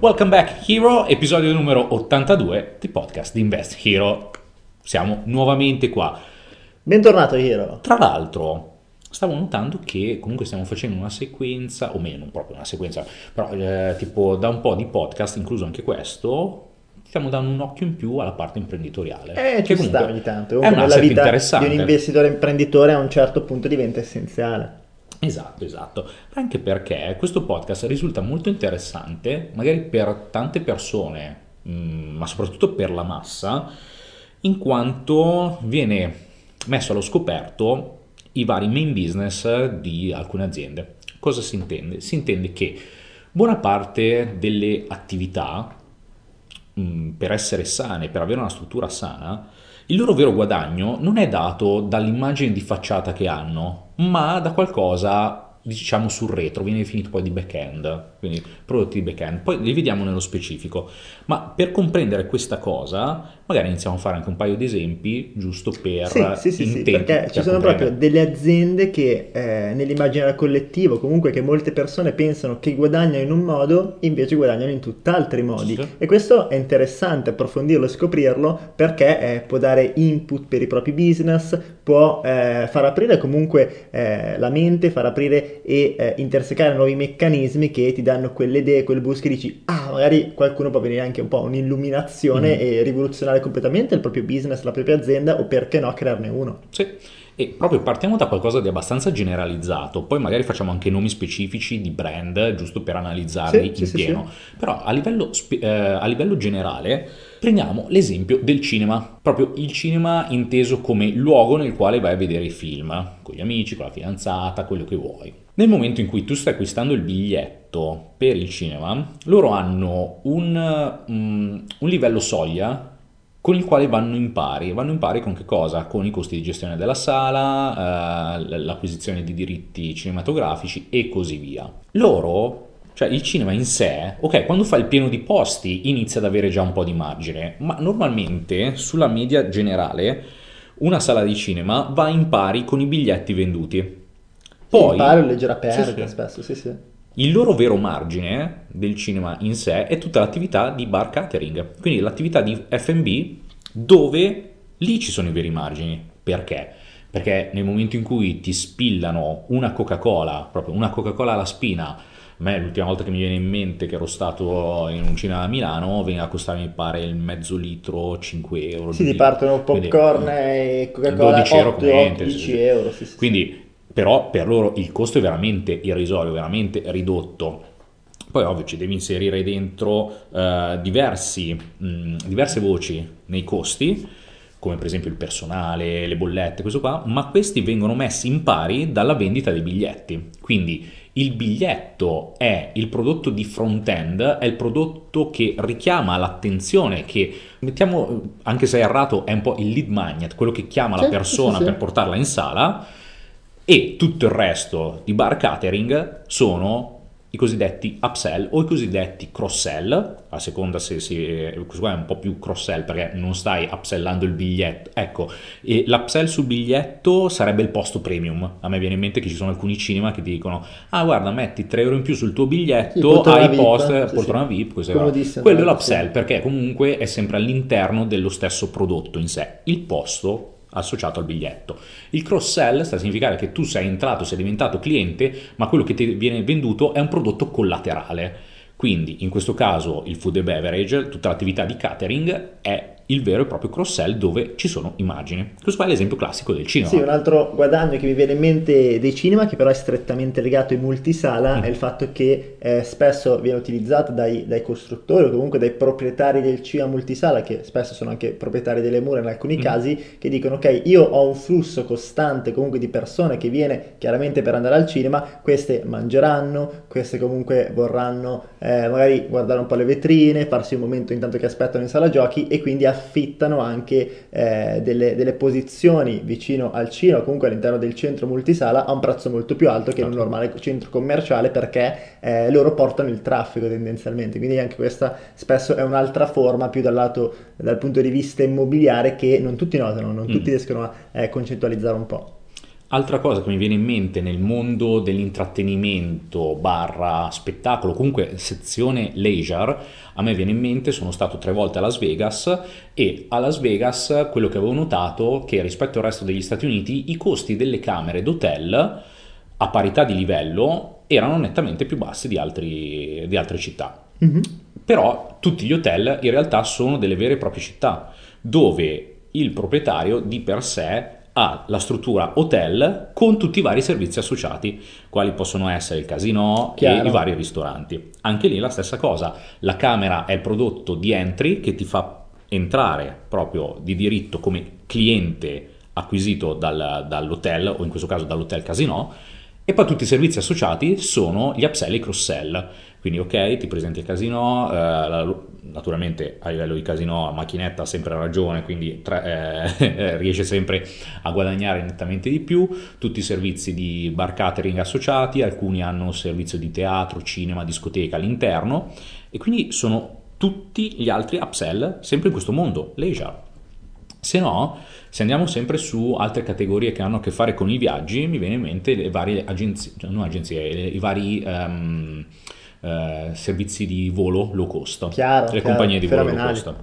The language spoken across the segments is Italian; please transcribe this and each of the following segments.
Welcome back Hero, episodio numero 82 di podcast di Invest Hero. Siamo nuovamente qua. Bentornato Hero. Tra l'altro, stavo notando che comunque stiamo facendo una sequenza, o meno, non proprio una sequenza, però eh, tipo da un po' di podcast, incluso anche questo, stiamo dando un occhio in più alla parte imprenditoriale. Eh, che ci sta ogni tanto. È un Comunque nella asset vita interessante. di un investitore imprenditore a un certo punto diventa essenziale. Esatto, esatto. Anche perché questo podcast risulta molto interessante, magari per tante persone, mh, ma soprattutto per la massa, in quanto viene messo allo scoperto i vari main business di alcune aziende. Cosa si intende? Si intende che buona parte delle attività, mh, per essere sane, per avere una struttura sana, il loro vero guadagno non è dato dall'immagine di facciata che hanno, ma da qualcosa diciamo sul retro, viene definito poi di back-end, quindi prodotti di back-end, poi li vediamo nello specifico. Ma per comprendere questa cosa, magari iniziamo a fare anche un paio di esempi, giusto per Sì, sì, sì, sì, perché per ci sono proprio delle aziende che eh, nell'immaginario collettivo, comunque che molte persone pensano che guadagnano in un modo, invece guadagnano in tutt'altri modi. Sì. E questo è interessante approfondirlo e scoprirlo perché eh, può dare input per i propri business, può eh, far aprire comunque eh, la mente, far aprire e eh, intersecare nuovi meccanismi che ti danno quelle idee, quel boost che dici, ah, magari qualcuno può venire anche un po' un'illuminazione Mm. e rivoluzionare completamente il proprio business, la propria azienda o perché no crearne uno. Sì, e proprio partiamo da qualcosa di abbastanza generalizzato, poi magari facciamo anche nomi specifici di brand, giusto per analizzarli Sì, in sì, sì, pieno. Però a livello, eh, a livello generale prendiamo l'esempio del cinema, proprio il cinema inteso come luogo nel quale vai a vedere i film, con gli amici, con la fidanzata, quello che vuoi. Nel momento in cui tu stai acquistando il biglietto per il cinema, loro hanno un, mm, un livello soglia con il quale vanno in pari. Vanno in pari con che cosa? Con i costi di gestione della sala, eh, l'acquisizione di diritti cinematografici e così via. Loro, cioè il cinema in sé, ok, quando fa il pieno di posti inizia ad avere già un po' di margine, ma normalmente sulla media generale una sala di cinema va in pari con i biglietti venduti. Poi pare leggera perdita Sì, sì. spesso, sì sì. Il loro vero margine del cinema in sé è tutta l'attività di bar catering, quindi l'attività di F&B dove lì ci sono i veri margini. Perché? Perché nel momento in cui ti spillano una Coca-Cola, proprio una Coca-Cola alla spina, a me l'ultima volta che mi viene in mente che ero stato in un cinema a Milano veniva a costare mi pare il mezzo litro 5 euro. Sì, ti partono quindi- popcorn e Coca-Cola 12 euro 8, come ente, 10 sì, sì. euro, sì, sì. Quindi, però, per loro il costo è veramente irrisorio, veramente ridotto. Poi, ovvio, ci devi inserire dentro eh, diversi, mh, diverse voci nei costi, come per esempio il personale, le bollette, questo qua, ma questi vengono messi in pari dalla vendita dei biglietti. Quindi il biglietto è il prodotto di front-end, è il prodotto che richiama l'attenzione, che mettiamo, anche se è errato, è un po' il lead magnet, quello che chiama la Sì, persona sì, sì. per portarla in sala e tutto il resto di bar catering sono i cosiddetti upsell o i cosiddetti cross-sell, a seconda se si, questo qua è un po' più cross-sell perché non stai upsellando il biglietto, ecco, e l'upsell sul biglietto sarebbe il posto premium, a me viene in mente che ci sono alcuni cinema che ti dicono, ah guarda metti 3 euro in più sul tuo Sì, biglietto, poltrona hai post, sì, poltrona sì. VIP, Comodissimo, quello è l'upsell sì. perché comunque è sempre all'interno dello stesso prodotto in sé, il posto associato al biglietto. Il cross sell sta a significare che tu sei entrato, sei diventato cliente, ma quello che ti viene venduto è un prodotto collaterale. Quindi in questo caso il food and beverage, tutta l'attività di catering è il vero e proprio cross sell dove ci sono i margini. Questo qua è l'esempio classico del cinema. Sì, un altro guadagno che mi viene in mente dei cinema, che però è strettamente legato ai multisala, Mm. è il fatto che eh, spesso viene utilizzato dai, dai costruttori o comunque dai proprietari del cinema multisala, che spesso sono anche proprietari delle mura in alcuni Mm. casi, che dicono ok, io ho un flusso costante comunque di persone che viene chiaramente per andare al cinema, queste mangeranno, queste comunque vorranno eh, magari guardare un po' le vetrine, farsi un momento intanto che aspettano in sala giochi e quindi affittano anche eh, delle, delle posizioni vicino al cinema, comunque all'interno del centro multisala a un prezzo molto più alto che in un Certo. normale centro commerciale perché eh, loro portano il traffico tendenzialmente, quindi anche questa spesso è un'altra forma più dal lato dal punto di vista immobiliare che non tutti notano, non Mm. tutti riescono a eh, concettualizzare un po'. Altra cosa che mi viene in mente nel mondo dell'intrattenimento barra spettacolo, comunque sezione leisure, a me viene in mente, sono stato tre volte a Las Vegas e a Las Vegas quello che avevo notato è che rispetto al resto degli Stati Uniti i costi delle camere d'hotel a parità di livello erano nettamente più bassi di, altri, di altre città. Mm-hmm. Però tutti gli hotel in realtà sono delle vere e proprie città dove il proprietario di per sé ha la struttura hotel con tutti i vari servizi associati, quali possono essere il casino Chiaro. e i vari ristoranti. Anche lì la stessa cosa, la camera è il prodotto di entry che ti fa entrare proprio di diritto come cliente acquisito dal, dall'hotel o in questo caso dall'hotel casino e poi tutti i servizi associati sono gli upsell e i cross-sell. Quindi ok, ti presenti il casino, eh, naturalmente a livello di casino la macchinetta ha sempre ragione, quindi tra, eh, riesce sempre a guadagnare nettamente di più, tutti i servizi di bar catering associati, alcuni hanno servizio di teatro, cinema, discoteca all'interno e quindi sono tutti gli altri upsell sempre in questo mondo, leisure. Se no, se andiamo sempre su altre categorie che hanno a che fare con i viaggi, mi viene in mente le varie agenzie, non agenzie, i vari um, uh, servizi di volo low cost, chiaro, le chiaro, compagnie di volo low cost.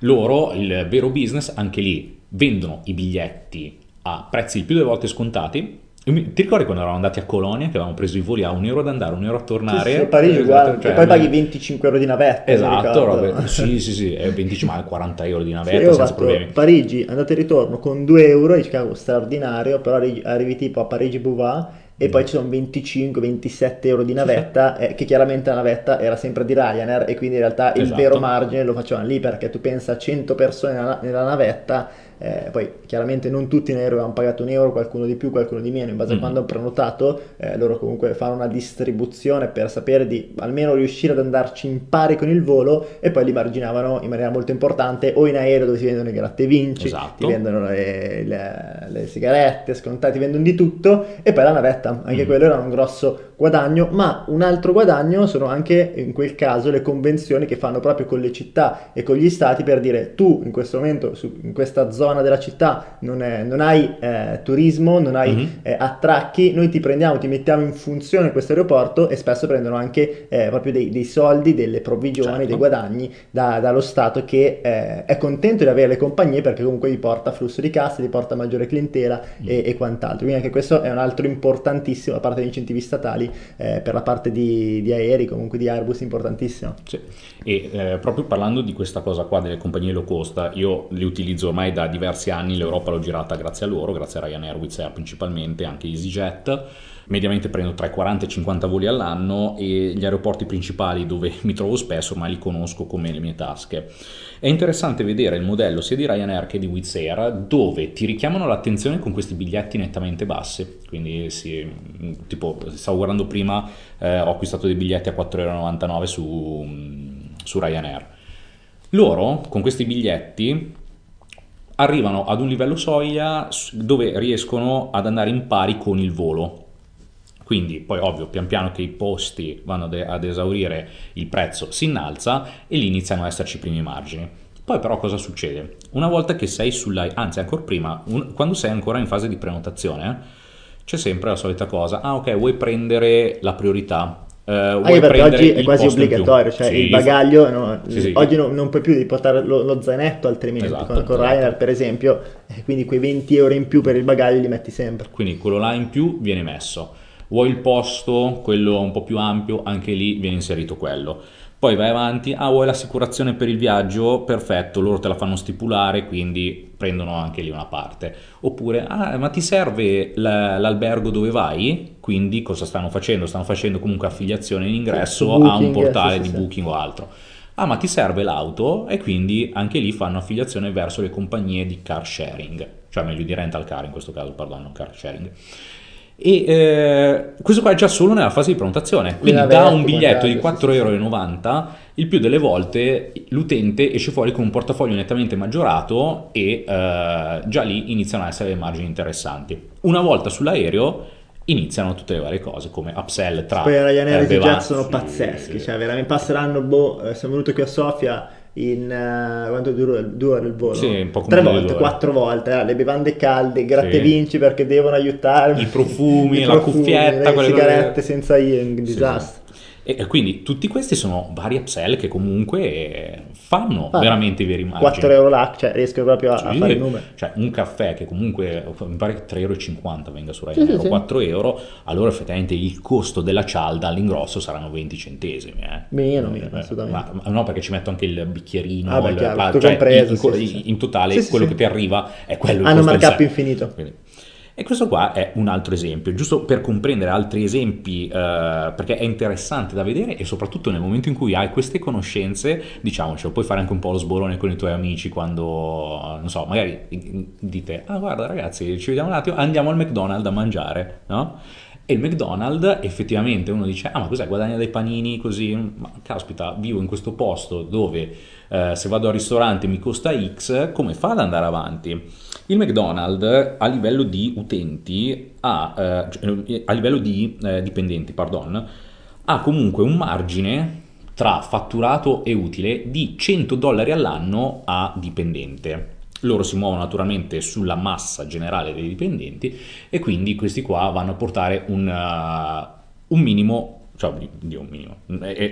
Loro, il vero business, anche lì, vendono i biglietti a prezzi più delle volte scontati, ti ricordi quando eravamo andati a Colonia che avevamo preso i voli a un euro ad andare, un euro a tornare? Sì, sì, Parigi esatto, cioè, e poi paghi 25 euro di navetta. Esatto, robe, sì, sì, sì, 25, 40 euro di navetta sì, senza problemi. Parigi, andate e ritorno con 2 euro, e cavo straordinario, però arrivi tipo a Parigi-Bouvat e poi ci sono 25-27 euro di navetta, eh, che chiaramente la navetta era sempre di Ryanair e quindi in realtà il esatto. vero margine lo facevano lì perché tu pensa a 100 persone nella, nella navetta eh, poi chiaramente non tutti in aereo avevano pagato un euro, qualcuno di più, qualcuno di meno, in base mm. a quando hanno prenotato, eh, loro comunque fanno una distribuzione per sapere di almeno riuscire ad andarci in pari con il volo e poi li marginavano in maniera molto importante o in aereo dove si vendono i gratte vinci, esatto. ti vendono le, le, le sigarette scontate, ti vendono di tutto e poi la navetta, anche mm. quello era un grosso guadagno, ma un altro guadagno sono anche in quel caso le convenzioni che fanno proprio con le città e con gli stati per dire tu in questo momento su, in questa zona della città non, è, non hai eh, turismo, non hai mm-hmm. eh, attracchi, noi ti prendiamo, ti mettiamo in funzione questo aeroporto e spesso prendono anche eh, proprio dei, dei, soldi, delle provvigioni, certo. dei guadagni da, dallo Stato che eh, è contento di avere le compagnie perché comunque gli porta flusso di cassa, gli porta maggiore clientela mm. e, e quant'altro. Quindi anche questo è un altro importantissimo da parte degli incentivi statali eh, per la parte di, di, aerei, comunque di Airbus, importantissimo. Sì. E eh, proprio parlando di questa cosa qua delle compagnie low cost, io li utilizzo ormai da diversi anni, l'Europa l'ho girata grazie a loro, grazie a Ryanair, Wizz Air principalmente, anche EasyJet mediamente prendo tra i 40 e i 50 voli all'anno e gli aeroporti principali dove mi trovo spesso ormai li conosco come le mie tasche. È interessante vedere il modello sia di Ryanair che di Wizz Air dove ti richiamano l'attenzione con questi biglietti nettamente bassi, quindi sì, tipo stavo guardando prima, eh, ho acquistato dei biglietti a 4,99 euro su, su Ryanair. Loro con questi biglietti arrivano ad un livello soglia dove riescono ad andare in pari con il volo quindi poi ovvio pian piano che i posti vanno ad esaurire il prezzo si innalza e lì iniziano a esserci i primi margini. Poi però cosa succede? Una volta che sei sulla, anzi ancora prima, un, quando sei ancora in fase di prenotazione, c'è sempre la solita cosa, ah ok vuoi prendere la priorità, Uh, Anche perché oggi è quasi obbligatorio, cioè sì, il bagaglio, no, sì, sì. oggi non, non, puoi più portare lo, lo zainetto altrimenti, esatto, con, con esatto. Ryanair per esempio, quindi quei 20 euro in più per il bagaglio li metti sempre. Quindi quello là in più viene messo. Vuoi il posto, quello un po' più ampio, anche lì viene inserito quello. Poi vai avanti, ah vuoi l'assicurazione per il viaggio? Perfetto, loro te la fanno stipulare, quindi prendono anche lì una parte. Oppure, ah ma ti serve l'albergo dove vai? Quindi cosa stanno facendo? Stanno facendo comunque affiliazione in ingresso booking, a un portale sì, di sì, booking sì. o altro. Ah ma ti serve l'auto? E quindi anche lì fanno affiliazione verso le compagnie di car sharing, cioè meglio di rental car in questo caso, perdono, car sharing e eh, questo qua è già solo nella fase di prenotazione. Quindi da un biglietto di 4,90 euro il più delle volte l'utente esce fuori con un portafoglio nettamente maggiorato e eh, già lì iniziano a essere dei margini interessanti. Una volta sull'aereo iniziano tutte le varie cose come upsell tra poi Ryanair e EasyJet sono pazzeschi cioè veramente passeranno boh, eh, siamo venuti qui a Sofia in uh, quanto dura, dura il volo? Sì, un po' come Tre volte, quattro volte, eh, le bevande calde, i grattevinci perché devono aiutare. I profumi, I la cuffietta, le sigarette cose- senza io, un disastro. E quindi tutti questi sono vari upsell che comunque fanno Ah, veramente i veri margini. 4 euro là, cioè riesco proprio a, a Sì, fare i numeri. Cioè un caffè che comunque mi pare che 3,50 euro venga su Ryanair sì, o sì. 4 euro, allora effettivamente il costo della cialda all'ingrosso saranno 20 centesimi. eh. Meno, meno, Eh, assolutamente. Ma, no, perché ci metto anche il bicchierino, Ah, beh, il chiaro, tutto cioè, compreso, in, in- sì, in totale quello che ti arriva è quello il Hanno markup infinito. Quindi- E questo qua è un altro esempio, giusto per comprendere altri esempi, eh, perché è interessante da vedere e soprattutto nel momento in cui hai queste conoscenze, diciamocelo, puoi fare anche un po' lo sborone con i tuoi amici quando, non so, magari dite, ah guarda ragazzi, ci vediamo un attimo, andiamo al McDonald's a mangiare, no? E il McDonald's effettivamente uno dice, ah ma cos'è, guadagna dei panini così? Ma caspita, vivo in questo posto dove eh, se vado al ristorante mi costa X, come fa ad andare avanti? Il McDonald's a livello di utenti, ha, eh, a livello di eh, dipendenti, pardon, ha comunque un margine tra fatturato e utile di 100 dollari all'anno a dipendente. Loro si muovono naturalmente sulla massa generale dei dipendenti e quindi questi qua vanno a portare un, uh, un minimo, cioè di un minimo,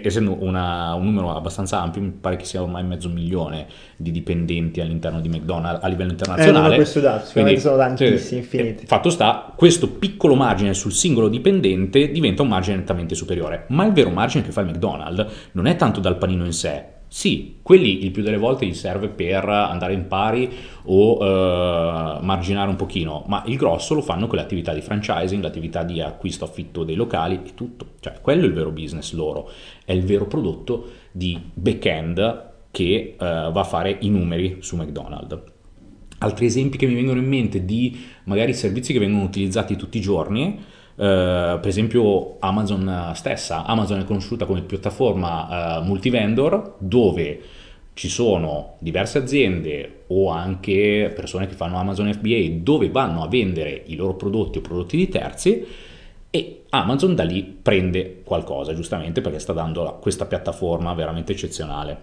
essendo una- un numero abbastanza ampio, mi pare che sia ormai mezzo milione di dipendenti all'interno di McDonald's a livello Eh, internazionale. non ho questo dato, sicuramente sono tantissimi, sì, infiniti. eh, Fatto sta, questo piccolo margine sul singolo dipendente diventa un margine nettamente superiore, ma il vero margine che fa il McDonald's non è tanto dal panino in sé. Sì, quelli il più delle volte gli serve per andare in pari o eh, marginare un pochino, ma il grosso lo fanno con le attività di franchising, l'attività di acquisto affitto dei locali e tutto. Cioè, quello è il vero business loro, è il vero prodotto di back-end che eh, va a fare i numeri su McDonald's. Altri esempi che mi vengono in mente di magari servizi che vengono utilizzati tutti i giorni, eh, per esempio Amazon stessa. Amazon è conosciuta come piattaforma eh, multivendor dove ci sono diverse aziende o anche persone che fanno Amazon FBA dove vanno a vendere i loro prodotti o prodotti di terzi e Amazon da lì prende qualcosa, giustamente perché sta dando questa piattaforma veramente eccezionale.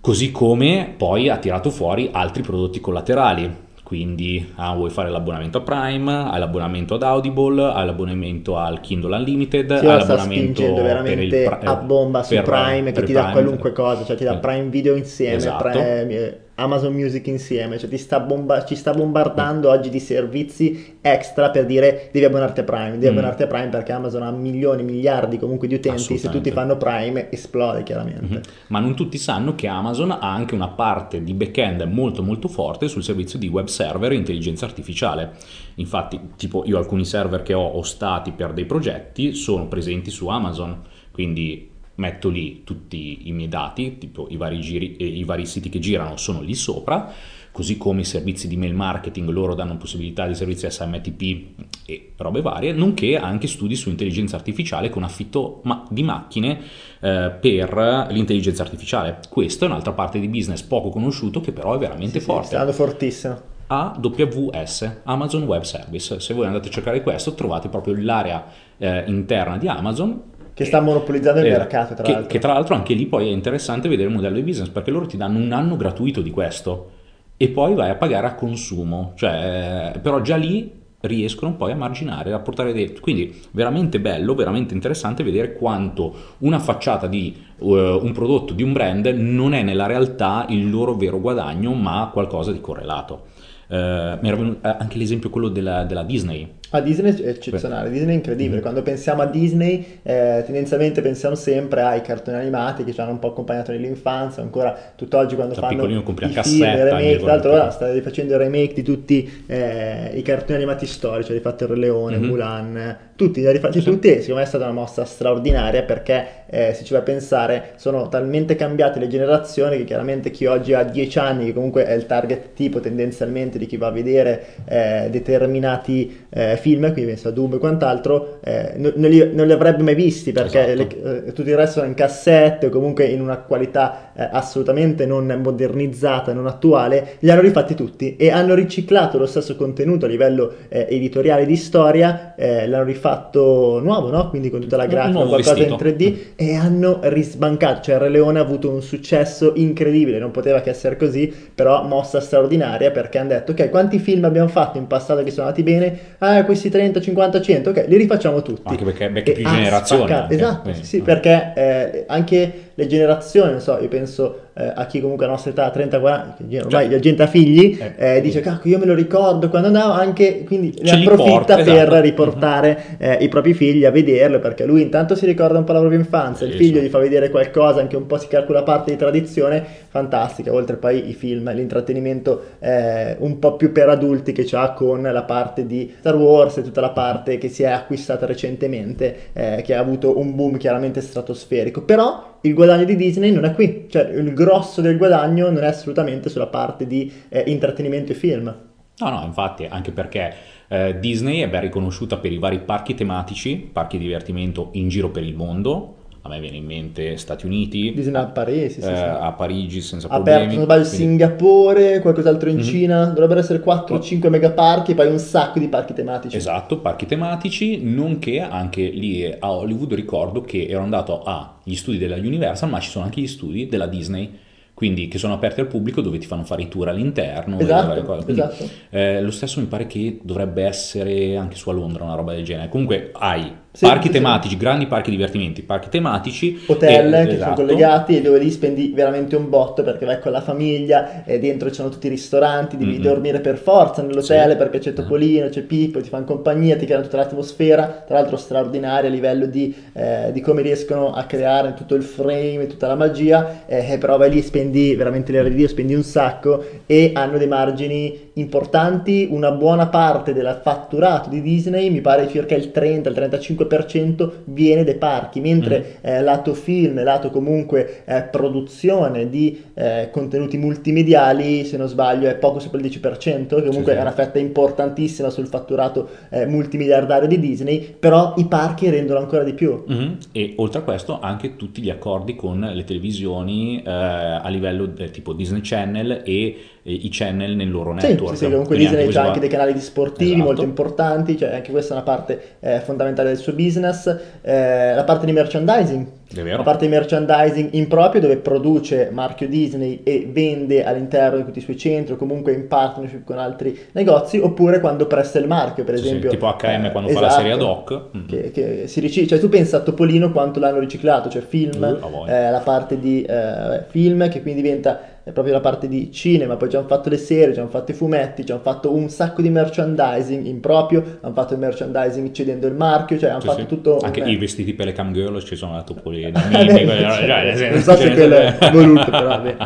Così come poi ha tirato fuori altri prodotti collaterali. Quindi ah, vuoi fare l'abbonamento a Prime, hai l'abbonamento ad Audible, hai l'abbonamento al Kindle Unlimited, Sì, hai l'abbonamento spingendo per il veramente a bomba su per- Prime per che ti dà Prime. qualunque cosa, cioè ti dà Eh. Prime Video insieme, Esatto. Prime- eh, Amazon Music insieme, cioè ti sta bomba- ci sta bombardando oggi di servizi extra per dire devi abbonarti a Prime, devi Mm. abbonarti a Prime perché Amazon ha milioni, miliardi comunque di utenti, se tutti fanno Prime esplode chiaramente. Mhm. Ma non tutti sanno che Amazon ha anche una parte di back-end molto molto forte sul servizio di web server e intelligenza artificiale. Infatti, tipo io alcuni server che ho ostati per dei progetti sono presenti su Amazon, quindi metto lì tutti i miei dati, tipo i vari, giri, eh, i vari siti che girano sono lì sopra, così come i servizi di mail marketing, loro danno possibilità di servizi SMTP e robe varie, nonché anche studi su intelligenza artificiale con affitto ma- di macchine eh, per l'intelligenza artificiale. Questa è un'altra parte di business poco conosciuto che però è veramente Sì, sì, forte. sta andando fortissimo. AWS, Amazon Web Service. Se voi andate a cercare questo, trovate proprio l'area eh, interna di Amazon. Che sta monopolizzando il Eh, mercato, tra che, l'altro. che tra l'altro anche lì poi è interessante vedere il modello di business perché loro ti danno un anno gratuito di questo e poi vai a pagare a consumo, cioè, eh, però già lì riescono poi a marginare, a portare dentro. Quindi veramente bello, veramente interessante vedere quanto una facciata di eh, un prodotto, di un brand, non è nella realtà il loro vero guadagno, ma qualcosa di correlato. Mi era venuto eh, anche l'esempio quello della, della Disney. A Disney è eccezionale, Disney è incredibile. Mhm. Quando pensiamo a Disney, eh, tendenzialmente pensiamo sempre ai cartoni animati che ci hanno un po' accompagnato nell'infanzia. Ancora tutt'oggi, quando Da fanno piccolino compri la i film, i cassetta, remake, tra l'altro, ora sta rifacendo il remake di tutti eh, i cartoni animati storici. Ha rifatto il Re Leone, Mhm. Mulan, tutti, li rifatti Sì. tutti. E secondo me è stata una mossa straordinaria perché eh, se ci va a pensare, sono talmente cambiate le generazioni che chiaramente chi oggi ha 10 anni, che comunque è il target tipo tendenzialmente di chi va a vedere eh, determinati eh, film, quindi penso a Doom e quant'altro, eh, non, non, li, non, li, avrebbe mai visti perché esatto. le, eh, tutto il resto sono in cassette o comunque in una qualità eh, assolutamente non modernizzata, non attuale, li hanno rifatti tutti e hanno riciclato lo stesso contenuto a livello eh, editoriale di storia, eh, l'hanno rifatto nuovo, no? quindi con tutta la grafica, qualcosa vestito. in 3D e hanno risbancato, cioè Re Leone ha avuto un successo incredibile, non poteva che essere così, però mossa straordinaria perché hanno detto ok, quanti film abbiamo fatto in passato che sono andati bene? Ah, questi 30, 50, 100, ok, li rifacciamo tutti. Anche perché becchi più generazioni. Anche, esatto, sì, sì, perché eh, anche le generazioni, non so, io penso eh, a chi comunque a nostra età, 30-40, ormai la gente ha figli, eh, eh, dice cacchio io me lo ricordo quando andavo, anche quindi ne approfitta porta, per esatto. riportare eh, i propri figli a vederlo, perché lui intanto si ricorda un po' la propria infanzia, il figlio gli fa vedere qualcosa, anche un po' si calcola parte di tradizione, fantastica, oltre poi i film, l'intrattenimento eh, un po' più per adulti che c'ha con la parte di Star Wars e tutta la parte che si è acquistata recentemente, eh, che ha avuto un boom chiaramente stratosferico, però il guadagno di Disney non è qui, cioè il grosso del guadagno non è assolutamente sulla parte di eh, intrattenimento e film. No, no, infatti, anche perché eh, Disney è ben riconosciuta per i vari parchi tematici, parchi di divertimento in giro per il mondo, a me viene in mente Stati Uniti, Disney a Parigi, sì, sì, eh, a Parigi senza Aperto, problemi. sbaglio, quindi... Singapore, qualcos'altro in mm-hmm. Cina, dovrebbero essere 4-5 megaparchi e poi un sacco di parchi tematici. Esatto, parchi tematici, nonché anche lì a Hollywood ricordo che ero andato agli studi della Universal, ma ci sono anche gli studi della Disney quindi che sono aperti al pubblico dove ti fanno fare i tour all'interno. Esatto, quindi, esatto. Eh, lo stesso mi pare che dovrebbe essere anche su a Londra una roba del genere. Comunque hai sì, parchi sì. tematici, grandi parchi divertimenti, parchi tematici. Hotel e, che esatto. sono collegati e dove lì spendi veramente un botto perché vai con la famiglia e dentro ci sono tutti i ristoranti, devi mm-hmm. dormire per forza nell'hotel sì. perché c'è ah. Topolino, c'è Pippo, ti fanno compagnia, ti creano tutta l'atmosfera, tra l'altro straordinaria a livello di, eh, di, come riescono a creare tutto il frame, tutta la magia, eh, eh, però vai lì e spendi veramente le ore di Dio, spendi un sacco e hanno dei margini importanti, una buona parte del fatturato di Disney mi pare circa il 30-35% 100% viene dai parchi, mentre mm. eh, lato film, lato comunque eh, produzione di eh, contenuti multimediali, se non sbaglio, è poco sopra il 10%, che comunque sì, è una fetta importantissima sul fatturato eh, multimiliardario di Disney, però i parchi rendono ancora di più. Mm. E oltre a questo anche tutti gli accordi con le televisioni eh, a livello del tipo Disney Channel e i channel nel loro network. Sì, sì, comunque Disney ha anche dei canali di sportivi esatto. molto importanti, cioè anche questa è una parte eh, fondamentale del suo business. Eh, la parte di merchandising, la parte di merchandising in proprio dove produce marchio Disney e vende all'interno di tutti i suoi centri o comunque in partnership con altri negozi, oppure quando presta il marchio, per esempio. Sì, tipo HM eh, quando esatto, fa la serie ad hoc. Mm-hmm. Che, che si ric- cioè tu pensa a Topolino quanto l'hanno riciclato, cioè film, uh, la parte di eh, film che quindi diventa è proprio la parte di cinema, poi ci hanno fatto le serie, ci hanno fatto i fumetti, ci hanno fatto un sacco di merchandising in proprio, hanno fatto il merchandising cedendo il marchio, cioè hanno sì, fatto sì. tutto... Anche i vestiti per le cam girl ci sono dato pure non so se quello è voluto, però beh.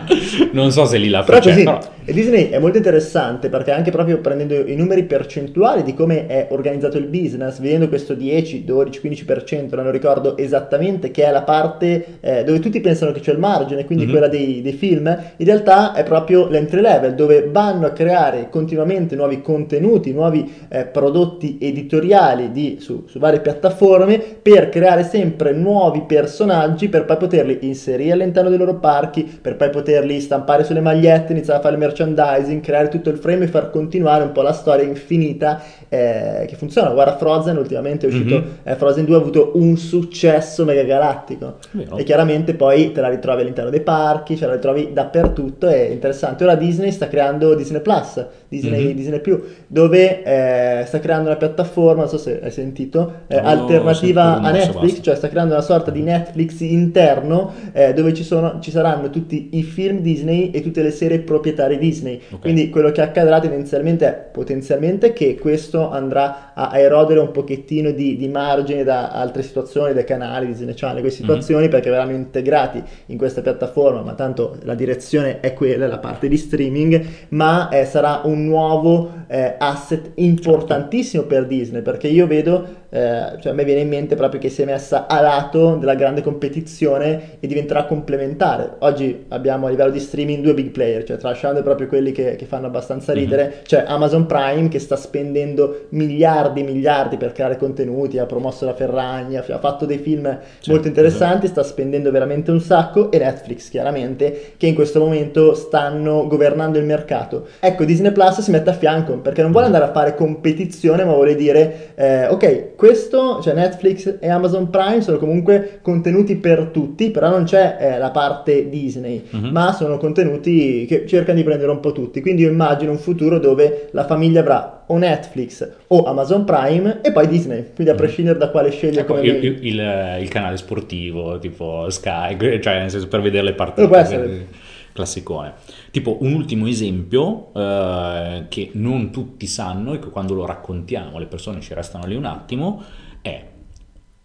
Non so se lì la però così, però... Disney è molto interessante perché anche proprio prendendo i numeri percentuali di come è organizzato il business, vedendo questo 10, 12, 15%, non lo ricordo esattamente, che è la parte eh, dove tutti pensano che c'è il margine, quindi mm-hmm. quella dei, dei film, in realtà è proprio l'entry level dove vanno a creare continuamente nuovi contenuti, nuovi eh, prodotti editoriali di, su, su varie piattaforme per creare sempre nuovi personaggi per poi poterli inserire all'interno dei loro parchi, per poi poterli stampare sulle magliette, iniziare a fare il merchandising, creare tutto il frame e far continuare un po' la storia infinita eh, che funziona. Guarda Frozen, ultimamente è uscito mm-hmm. eh, Frozen 2 ha avuto un successo mega galattico e chiaramente poi te la ritrovi all'interno dei parchi, ce la ritrovi dappertutto, è interessante. Ora Disney sta creando Disney Plus, Disney, mm-hmm. Disney Più, dove eh, sta creando una piattaforma, non so se hai sentito, eh, no, alternativa a Netflix, cioè sta creando una sorta di Netflix interno eh, dove ci, sono, ci saranno tutti i film Disney e tutte le serie proprietarie Disney. Okay. Quindi quello che accadrà tendenzialmente è potenzialmente che questo andrà a, a erodere un pochettino di, di, margine da altre situazioni, dai canali Disney Channel, queste mhm. situazioni mm-hmm. perché verranno integrati in questa piattaforma, ma tanto la direzione è quella, la parte di streaming, ma eh, sarà un nuovo eh, asset importantissimo per Disney perché io vedo, eh, cioè a me viene in mente proprio che si è messa a lato della grande competizione e diventerà complementare. Oggi abbiamo a livello di streaming due big player, cioè tralasciando proprio quelli che, che fanno abbastanza ridere, mm-hmm. c'è Amazon Prime che sta spendendo miliardi e miliardi per creare contenuti, ha promosso la Ferragni, ha fatto dei film certo, molto interessanti, sta spendendo veramente un sacco e Netflix chiaramente che in questo momento stanno governando il mercato. Ecco, Disney Plus si mette a fianco perché non vuole andare a fare competizione ma vuole dire eh, ok, questo, cioè Netflix e Amazon Prime sono comunque contenuti per tutti, però non c'è eh, la parte Disney, uh-huh. ma sono contenuti che cercano di prendere un po' tutti. Quindi io immagino un futuro dove la famiglia avrà o Netflix o Amazon Prime e poi Disney, quindi a mhm. prescindere da quale scegliere ecco, come il, il, il, canale sportivo tipo Sky, cioè nel senso per vedere le partite. Classicone. Tipo un ultimo esempio eh, che non tutti sanno e che quando lo raccontiamo le persone ci restano lì un attimo è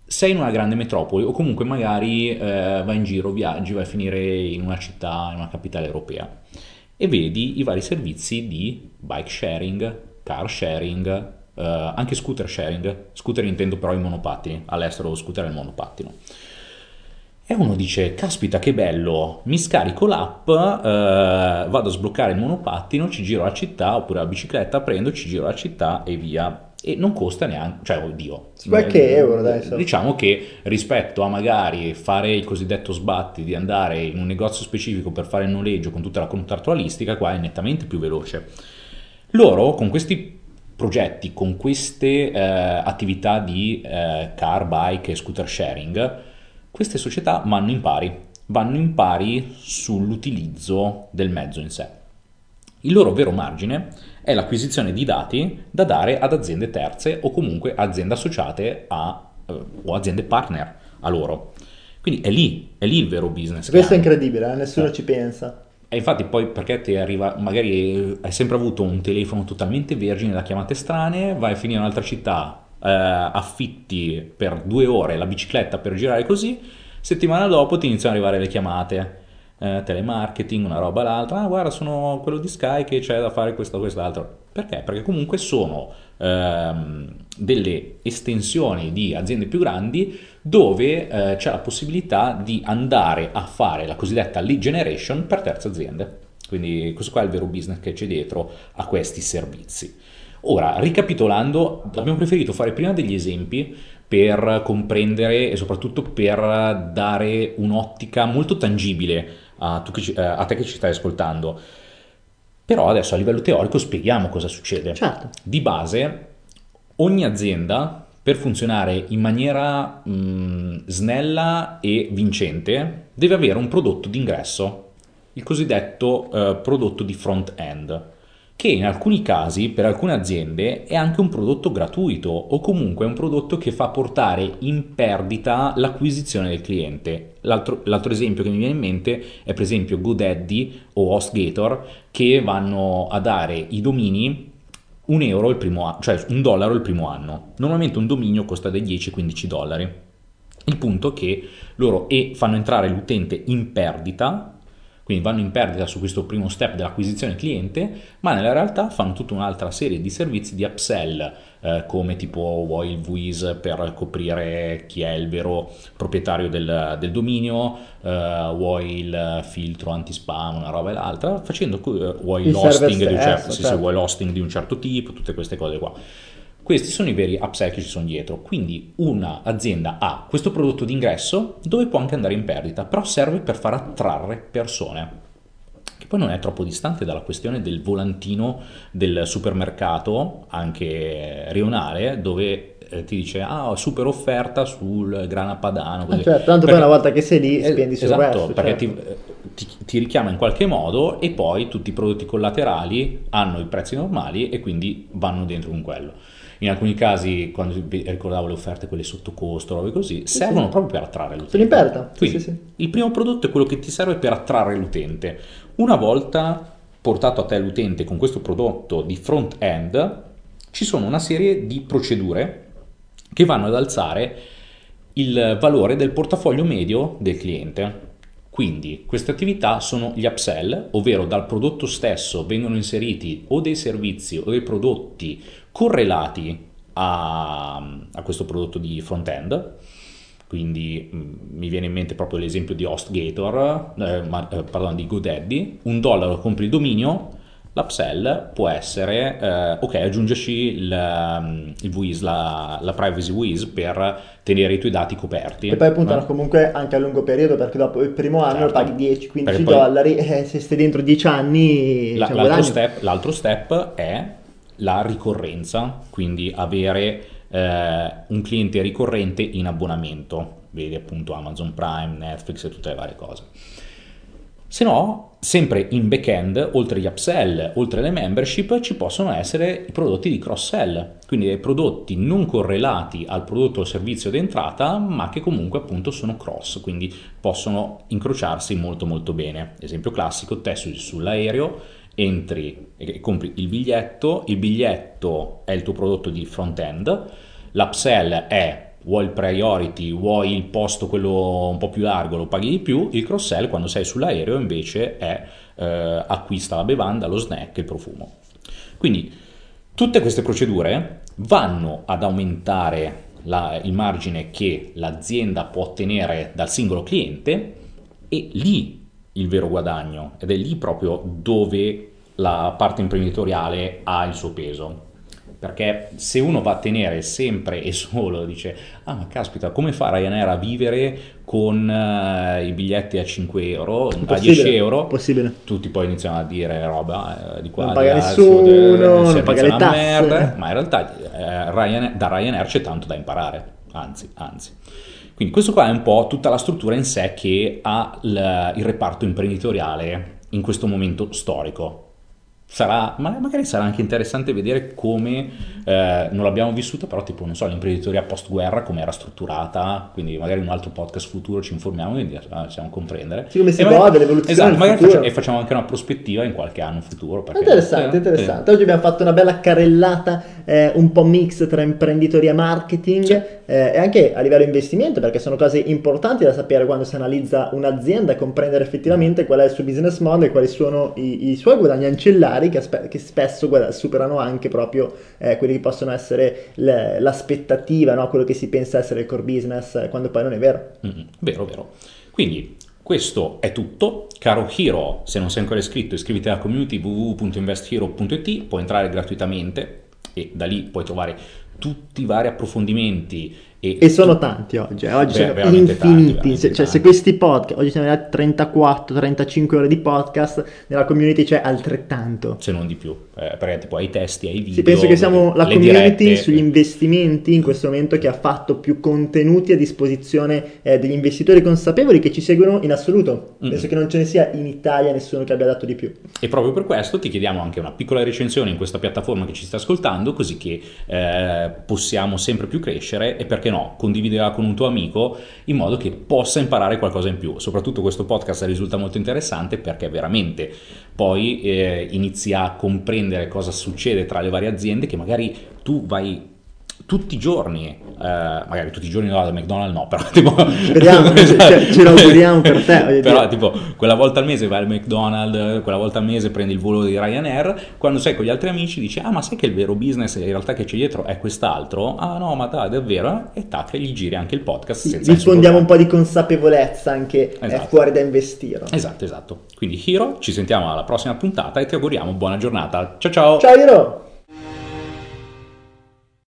sei in una grande metropoli o comunque magari eh, vai in giro, viaggi, vai a finire in una città, in una capitale europea e vedi i vari servizi di bike sharing, car sharing, eh, anche scooter sharing, scooter intendo però i monopattini, all'estero lo scooter è il monopattino. E uno dice, caspita che bello, mi scarico l'app, eh, vado a sbloccare il monopattino, ci giro la città, oppure la bicicletta, prendo, ci giro la città e via e non costa neanche, cioè oddio. Qualche euro dai. Diciamo che rispetto a magari fare il cosiddetto sbatti di andare in un negozio specifico per fare il noleggio con tutta la contrattualistica, qua è nettamente più veloce. Loro con questi progetti, con queste eh, attività di eh, car, bike e scooter sharing, queste società vanno in pari, vanno in pari sull'utilizzo del mezzo in sé. Il loro vero margine è l'acquisizione di dati da dare ad aziende terze o comunque aziende associate a, eh, o aziende partner a loro. Quindi è lì, è lì il vero business. Questo è incredibile, eh? nessuno eh. ci pensa. E infatti poi perché ti arriva, magari hai sempre avuto un telefono totalmente vergine da chiamate strane, vai a finire in un'altra città, eh, affitti per due ore la bicicletta per girare così, settimana dopo ti iniziano ad arrivare le chiamate eh, telemarketing, una roba l'altra, ah guarda sono quello di Sky che c'è da fare questo o quest'altro. Perché? Perché comunque sono ehm, delle estensioni di aziende più grandi dove eh, c'è la possibilità di andare a fare la cosiddetta lead generation per terze aziende. Quindi questo qua è il vero business che c'è dietro a questi servizi. Ora, ricapitolando, abbiamo preferito fare prima degli esempi per comprendere e soprattutto per dare un'ottica molto tangibile a, che, eh, a te che ci stai ascoltando. Però adesso a livello teorico spieghiamo cosa succede. Certo. Di base, ogni azienda per funzionare in maniera mh, snella e vincente deve avere un prodotto d'ingresso, il cosiddetto eh, prodotto di front end che in alcuni casi per alcune aziende è anche un prodotto gratuito o comunque è un prodotto che fa portare in perdita l'acquisizione del cliente. L'altro, l'altro esempio che mi viene in mente è per esempio GoDaddy o HostGator che vanno a dare i domini un euro il primo anno, cioè un dollaro il primo anno. Normalmente un dominio costa dai 10-15 dollari. Il punto è che loro e fanno entrare l'utente in perdita quindi vanno in perdita su questo primo step dell'acquisizione cliente, ma nella realtà fanno tutta un'altra serie di servizi di upsell, eh, come tipo vuoi il VIS per coprire chi è il vero proprietario del, del dominio, eh, vuoi il filtro anti-spam, una roba e l'altra, facendo eh, vuoi l'hosting, certo, sì, sì, certo. l'hosting di un certo tipo, tutte queste cose qua. Questi sono i veri upsell che ci sono dietro. Quindi un'azienda ha questo prodotto d'ingresso dove può anche andare in perdita, però serve per far attrarre persone. Che poi non è troppo distante dalla questione del volantino del supermercato, anche rionale, dove eh, ti dice ah super offerta sul grana padano ah, certo, tanto perché, poi una volta che sei lì spendi sul esatto, resto perché certo. ti, ti, ti, richiama in qualche modo e poi tutti i prodotti collaterali hanno i prezzi normali e quindi vanno dentro con quello in alcuni casi, quando ricordavo le offerte, quelle sotto costo, robe così, sì, servono sì. proprio per attrarre l'utente. Perda. Quindi, sì, il primo prodotto è quello che ti serve per attrarre l'utente. Una volta portato a te l'utente con questo prodotto di front end, ci sono una serie di procedure che vanno ad alzare il valore del portafoglio medio del cliente. Quindi queste attività sono gli upsell, ovvero dal prodotto stesso vengono inseriti o dei servizi o dei prodotti correlati a, a questo prodotto di front-end. Quindi mh, mi viene in mente proprio l'esempio di HostGator, eh, ma, eh, pardon, di GoDaddy, un dollaro compri il dominio, l'upsell può essere, eh, ok, aggiungerci il, il WIS, la, la, privacy WIS per tenere i tuoi dati coperti. E poi puntano comunque anche a lungo periodo perché dopo il primo anno certo. paghi 10-15 dollari e se stai dentro 10 anni... La, l'altro, step, l'altro step è la ricorrenza, quindi avere eh, un cliente ricorrente in abbonamento, vedi appunto Amazon Prime, Netflix e tutte le varie cose. Se no, sempre in back-end, oltre gli upsell, oltre le membership, ci possono essere i prodotti di cross-sell, quindi dei prodotti non correlati al prodotto o servizio d'entrata, ma che comunque appunto sono cross, quindi possono incrociarsi molto molto bene. Esempio classico, te sull'aereo entri e compri il biglietto, il biglietto è il tuo prodotto di front-end, l'upsell è vuoi il priority, vuoi il posto quello un po' più largo, lo paghi di più, il cross sell quando sei sull'aereo invece è eh, acquista la bevanda, lo snack, il profumo. Quindi tutte queste procedure vanno ad aumentare la, il margine che l'azienda può ottenere dal singolo cliente e lì il vero guadagno ed è lì proprio dove la parte imprenditoriale ha il suo peso perché se uno va a tenere sempre e solo, dice, ah ma caspita, come fa Ryanair a vivere con uh, i biglietti a 5 euro, a 10 euro? Possibile. Tutti poi iniziano a dire roba eh, di qua, non paga nessuno, sud, non paga le tasse. Merda, ma in realtà eh, Ryanair, da Ryanair c'è tanto da imparare, anzi, anzi. Quindi questo qua è un po' tutta la struttura in sé che ha il, il reparto imprenditoriale in questo momento storico sarà, magari sarà anche interessante vedere come eh, non l'abbiamo vissuta, però tipo, non so, l'imprenditoria post-guerra, come era strutturata, quindi magari in un altro podcast futuro ci informiamo e possiamo comprendere. Sì, come si evolve l'evoluzione Esatto, magari facciamo, e facciamo anche una prospettiva in qualche anno futuro. Perché, interessante, eh, interessante. Eh. Oggi abbiamo fatto una bella carrellata eh, un po' mix tra imprenditoria e marketing sì. Eh, e anche a livello investimento, perché sono cose importanti da sapere quando si analizza un'azienda comprendere effettivamente qual è il suo business model e quali sono i, i suoi guadagni ancillari familiari che, aspe- che spesso guarda, superano anche proprio eh, quelli che possono essere le, l'aspettativa, no? quello che si pensa essere il core business, eh, quando poi non è vero. Mm-hmm, vero, vero. Quindi questo è tutto. Caro Hero, se non sei ancora iscritto, iscriviti alla community www.investhero.it, puoi entrare gratuitamente e da lì puoi trovare tutti i vari approfondimenti e, e sono tanti oggi, eh. oggi Beh, sono infiniti, tanti, se, cioè, se, questi podcast, oggi siamo arrivati a 34-35 ore di podcast, nella community c'è altrettanto. Se non di più, eh, perché tipo hai testi, hai video. Sì, penso che siamo la community dirette. sugli investimenti in questo momento che ha fatto più contenuti a disposizione eh, degli investitori consapevoli che ci seguono in assoluto. Mm. Penso che non ce ne sia in Italia nessuno che abbia dato di più. E proprio per questo ti chiediamo anche una piccola recensione in questa piattaforma che ci sta ascoltando, così che eh, possiamo sempre più crescere e perché perché no, condividerla con un tuo amico in modo che possa imparare qualcosa in più. Soprattutto questo podcast risulta molto interessante perché veramente poi eh, inizi a comprendere cosa succede tra le varie aziende che magari tu vai tutti i giorni, eh, magari tutti i giorni no, da McDonald's no, però tipo... Speriamo, cioè, ce lo auguriamo per te. Però tipo, quella volta al mese vai al McDonald's, quella volta al mese prendi il volo di Ryanair, quando sei con gli altri amici dici, ah ma sai che il vero business in realtà che c'è dietro è quest'altro? Ah no, ma dai, davvero? E tac, gli giri anche il podcast senza Diffondiamo un po' di consapevolezza anche esatto. fuori da investire. Esatto, esatto. Quindi Hiro, ci sentiamo alla prossima puntata e ti auguriamo buona giornata. Ciao ciao! Ciao Hiro!